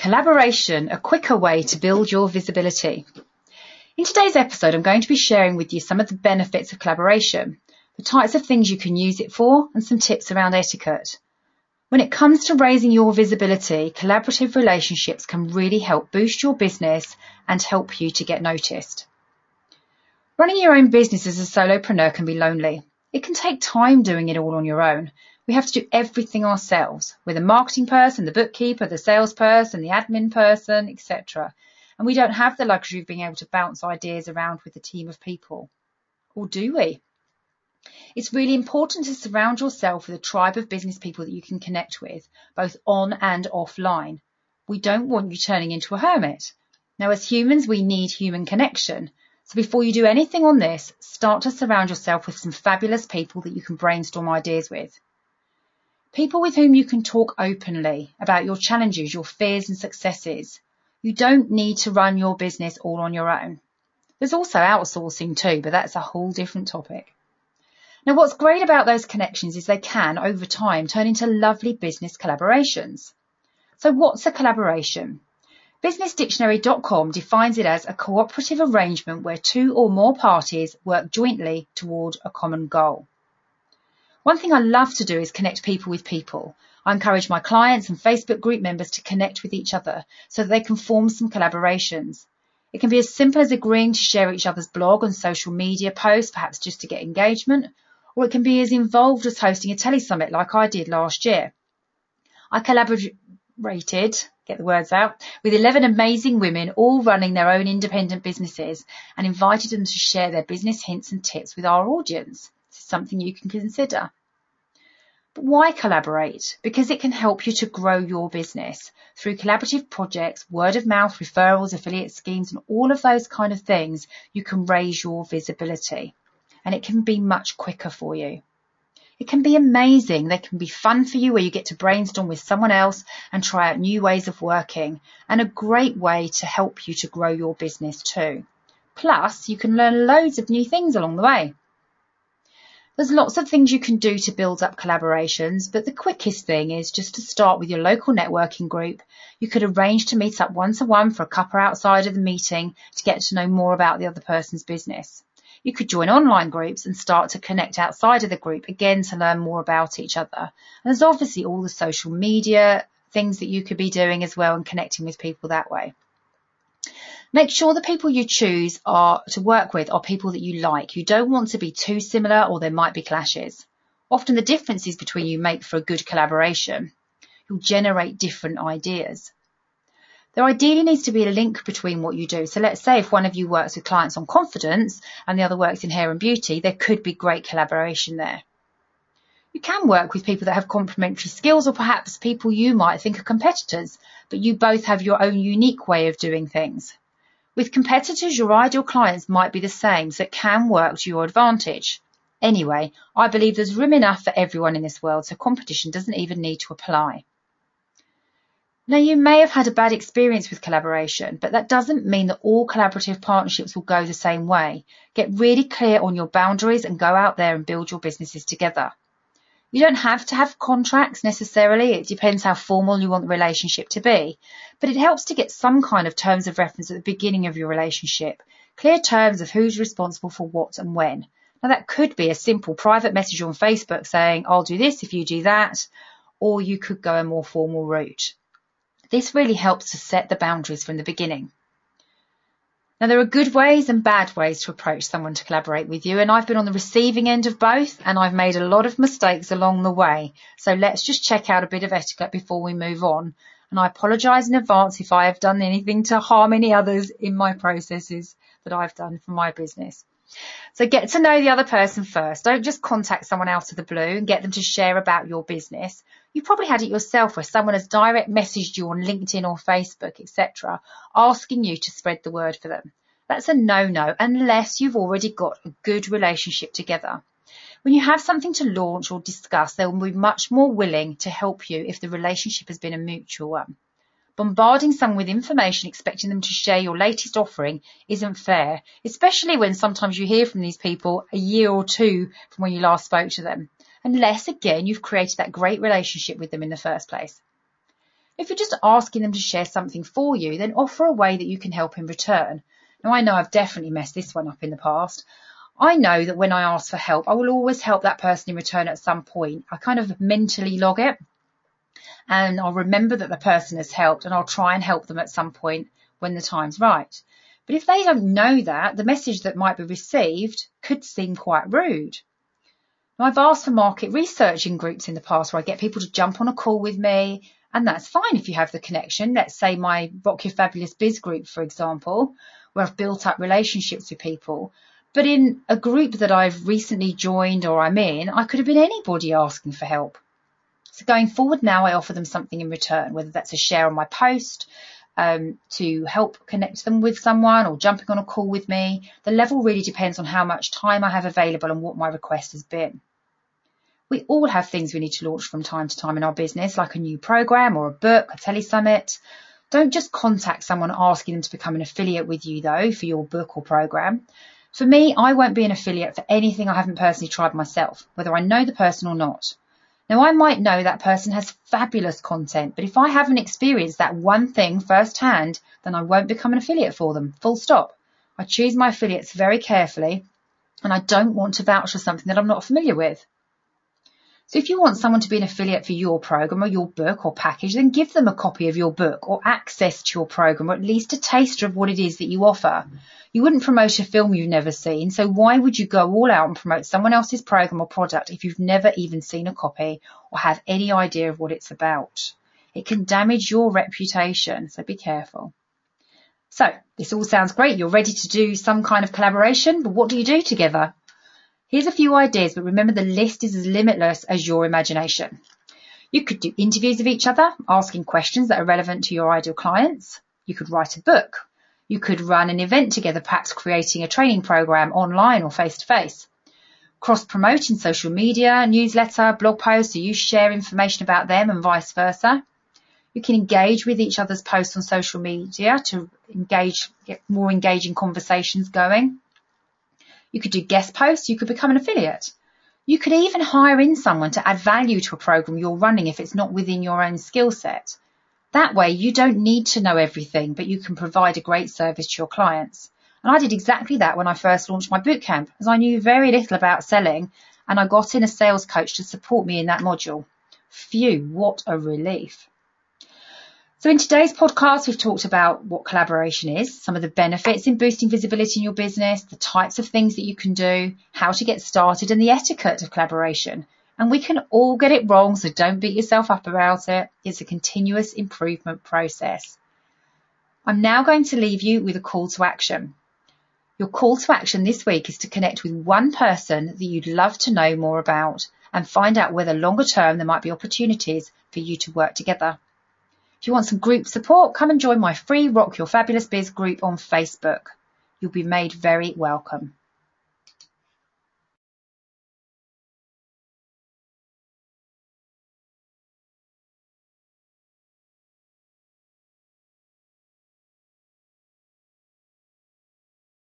Collaboration, a quicker way to build your visibility. In today's episode, I'm going to be sharing with you some of the benefits of collaboration, the types of things you can use it for, and some tips around etiquette. When it comes to raising your visibility, collaborative relationships can really help boost your business and help you to get noticed. Running your own business as a solopreneur can be lonely. It can take time doing it all on your own, we have to do everything ourselves. We're the marketing person, the bookkeeper, the salesperson, the admin person, etc. And we don't have the luxury of being able to bounce ideas around with a team of people. Or do we? It's really important to surround yourself with a tribe of business people that you can connect with, both on and offline. We don't want you turning into a hermit. Now, as humans, we need human connection. So before you do anything on this, start to surround yourself with some fabulous people that you can brainstorm ideas with. People with whom you can talk openly about your challenges, your fears and successes. You don't need to run your business all on your own. There's also outsourcing too, but that's a whole different topic. Now, what's great about those connections is they can, over time, turn into lovely business collaborations. So what's a collaboration? BusinessDictionary.com defines it as a cooperative arrangement where two or more parties work jointly toward a common goal. One thing I love to do is connect people with people. I encourage my clients and Facebook group members to connect with each other so that they can form some collaborations. It can be as simple as agreeing to share each other's blog and social media posts, perhaps just to get engagement, or it can be as involved as hosting a telesummit like I did last year. I collaborated, get the words out, with 11 amazing women all running their own independent businesses and invited them to share their business hints and tips with our audience something you can consider. But why collaborate? Because it can help you to grow your business through collaborative projects, word of mouth, referrals, affiliate schemes, and all of those kind of things. You can raise your visibility and it can be much quicker for you. It can be amazing. They can be fun for you where you get to brainstorm with someone else and try out new ways of working and a great way to help you to grow your business too. Plus, you can learn loads of new things along the way. There's lots of things you can do to build up collaborations, but the quickest thing is just to start with your local networking group. You could arrange to meet up one to one for a cuppa outside of the meeting to get to know more about the other person's business. You could join online groups and start to connect outside of the group again to learn more about each other. And there's obviously all the social media things that you could be doing as well and connecting with people that way. Make sure the people you choose are to work with are people that you like. You don't want to be too similar or there might be clashes. Often the differences between you make for a good collaboration. You'll generate different ideas. There ideally needs to be a link between what you do. So let's say if one of you works with clients on confidence and the other works in hair and beauty, there could be great collaboration there. You can work with people that have complementary skills or perhaps people you might think are competitors, but you both have your own unique way of doing things. With competitors, your ideal clients might be the same, so it can work to your advantage. Anyway, I believe there's room enough for everyone in this world, so competition doesn't even need to apply. Now, you may have had a bad experience with collaboration, but that doesn't mean that all collaborative partnerships will go the same way. Get really clear on your boundaries and go out there and build your businesses together. You don't have to have contracts necessarily. It depends how formal you want the relationship to be. But it helps to get some kind of terms of reference at the beginning of your relationship. Clear terms of who's responsible for what and when. Now that could be a simple private message on Facebook saying, I'll do this if you do that, or you could go a more formal route. This really helps to set the boundaries from the beginning. Now, there are good ways and bad ways to approach someone to collaborate with you, and I've been on the receiving end of both, and I've made a lot of mistakes along the way. So let's just check out a bit of etiquette before we move on. And I apologise in advance if I have done anything to harm any others in my processes that I've done for my business. So get to know the other person first. Don't just contact someone out of the blue and get them to share about your business. You've probably had it yourself where someone has direct messaged you on LinkedIn or Facebook, etc., asking you to spread the word for them. That's a no-no unless you've already got a good relationship together. When you have something to launch or discuss, they will be much more willing to help you if the relationship has been a mutual one. Bombarding someone with information expecting them to share your latest offering isn't fair, especially when sometimes you hear from these people a year or two from when you last spoke to them unless again you've created that great relationship with them in the first place. If you're just asking them to share something for you, then offer a way that you can help in return. Now, I know I've definitely messed this one up in the past. I know that when I ask for help, I will always help that person in return at some point. I kind of mentally log it and I'll remember that the person has helped and I'll try and help them at some point when the time's right. But if they don't know that, the message that might be received could seem quite rude. Now, I've asked for market research in groups in the past where I get people to jump on a call with me, and that's fine if you have the connection. Let's say my Rock Your Fabulous Biz group, for example, where I've built up relationships with people. But in a group that I've recently joined or I'm in, I could have been anybody asking for help. So going forward now, I offer them something in return, whether that's a share on my post, um, to help connect them with someone or jumping on a call with me. The level really depends on how much time I have available and what my request has been. We all have things we need to launch from time to time in our business, like a new program or a book, a telesummit. Don't just contact someone asking them to become an affiliate with you though for your book or program. For me, I won't be an affiliate for anything I haven't personally tried myself, whether I know the person or not. Now, I might know that person has fabulous content, but if I haven't experienced that one thing firsthand, then I won't become an affiliate for them. Full stop. I choose my affiliates very carefully, and I don't want to vouch for something that I'm not familiar with. So if you want someone to be an affiliate for your program or your book or package, then give them a copy of your book or access to your program or at least a taster of what it is that you offer. You wouldn't promote a film you've never seen, so why would you go all out and promote someone else's program or product if you've never even seen a copy or have any idea of what it's about? It can damage your reputation, so be careful. So this all sounds great. You're ready to do some kind of collaboration, but what do you do together? Here's a few ideas, but remember the list is as limitless as your imagination. You could do interviews of each other, asking questions that are relevant to your ideal clients. You could write a book. You could run an event together, perhaps creating a training program online or face to face. Cross promoting social media, newsletter, blog posts, so you share information about them and vice versa. You can engage with each other's posts on social media to engage, get more engaging conversations going. You could do guest posts. You could become an affiliate. You could even hire in someone to add value to a program you're running if it's not within your own skill set. That way you don't need to know everything, but you can provide a great service to your clients. And I did exactly that when I first launched my bootcamp, as I knew very little about selling and I got in a sales coach to support me in that module. Phew, what a relief. So in today's podcast, we've talked about what collaboration is, some of the benefits in boosting visibility in your business, the types of things that you can do, how to get started and the etiquette of collaboration. And we can all get it wrong, so don't beat yourself up about it. It's a continuous improvement process. I'm now going to leave you with a call to action. Your call to action this week is to connect with one person that you'd love to know more about and find out whether longer term there might be opportunities for you to work together. If you want some group support, come and join my free Rock Your Fabulous Biz group on Facebook. You'll be made very welcome.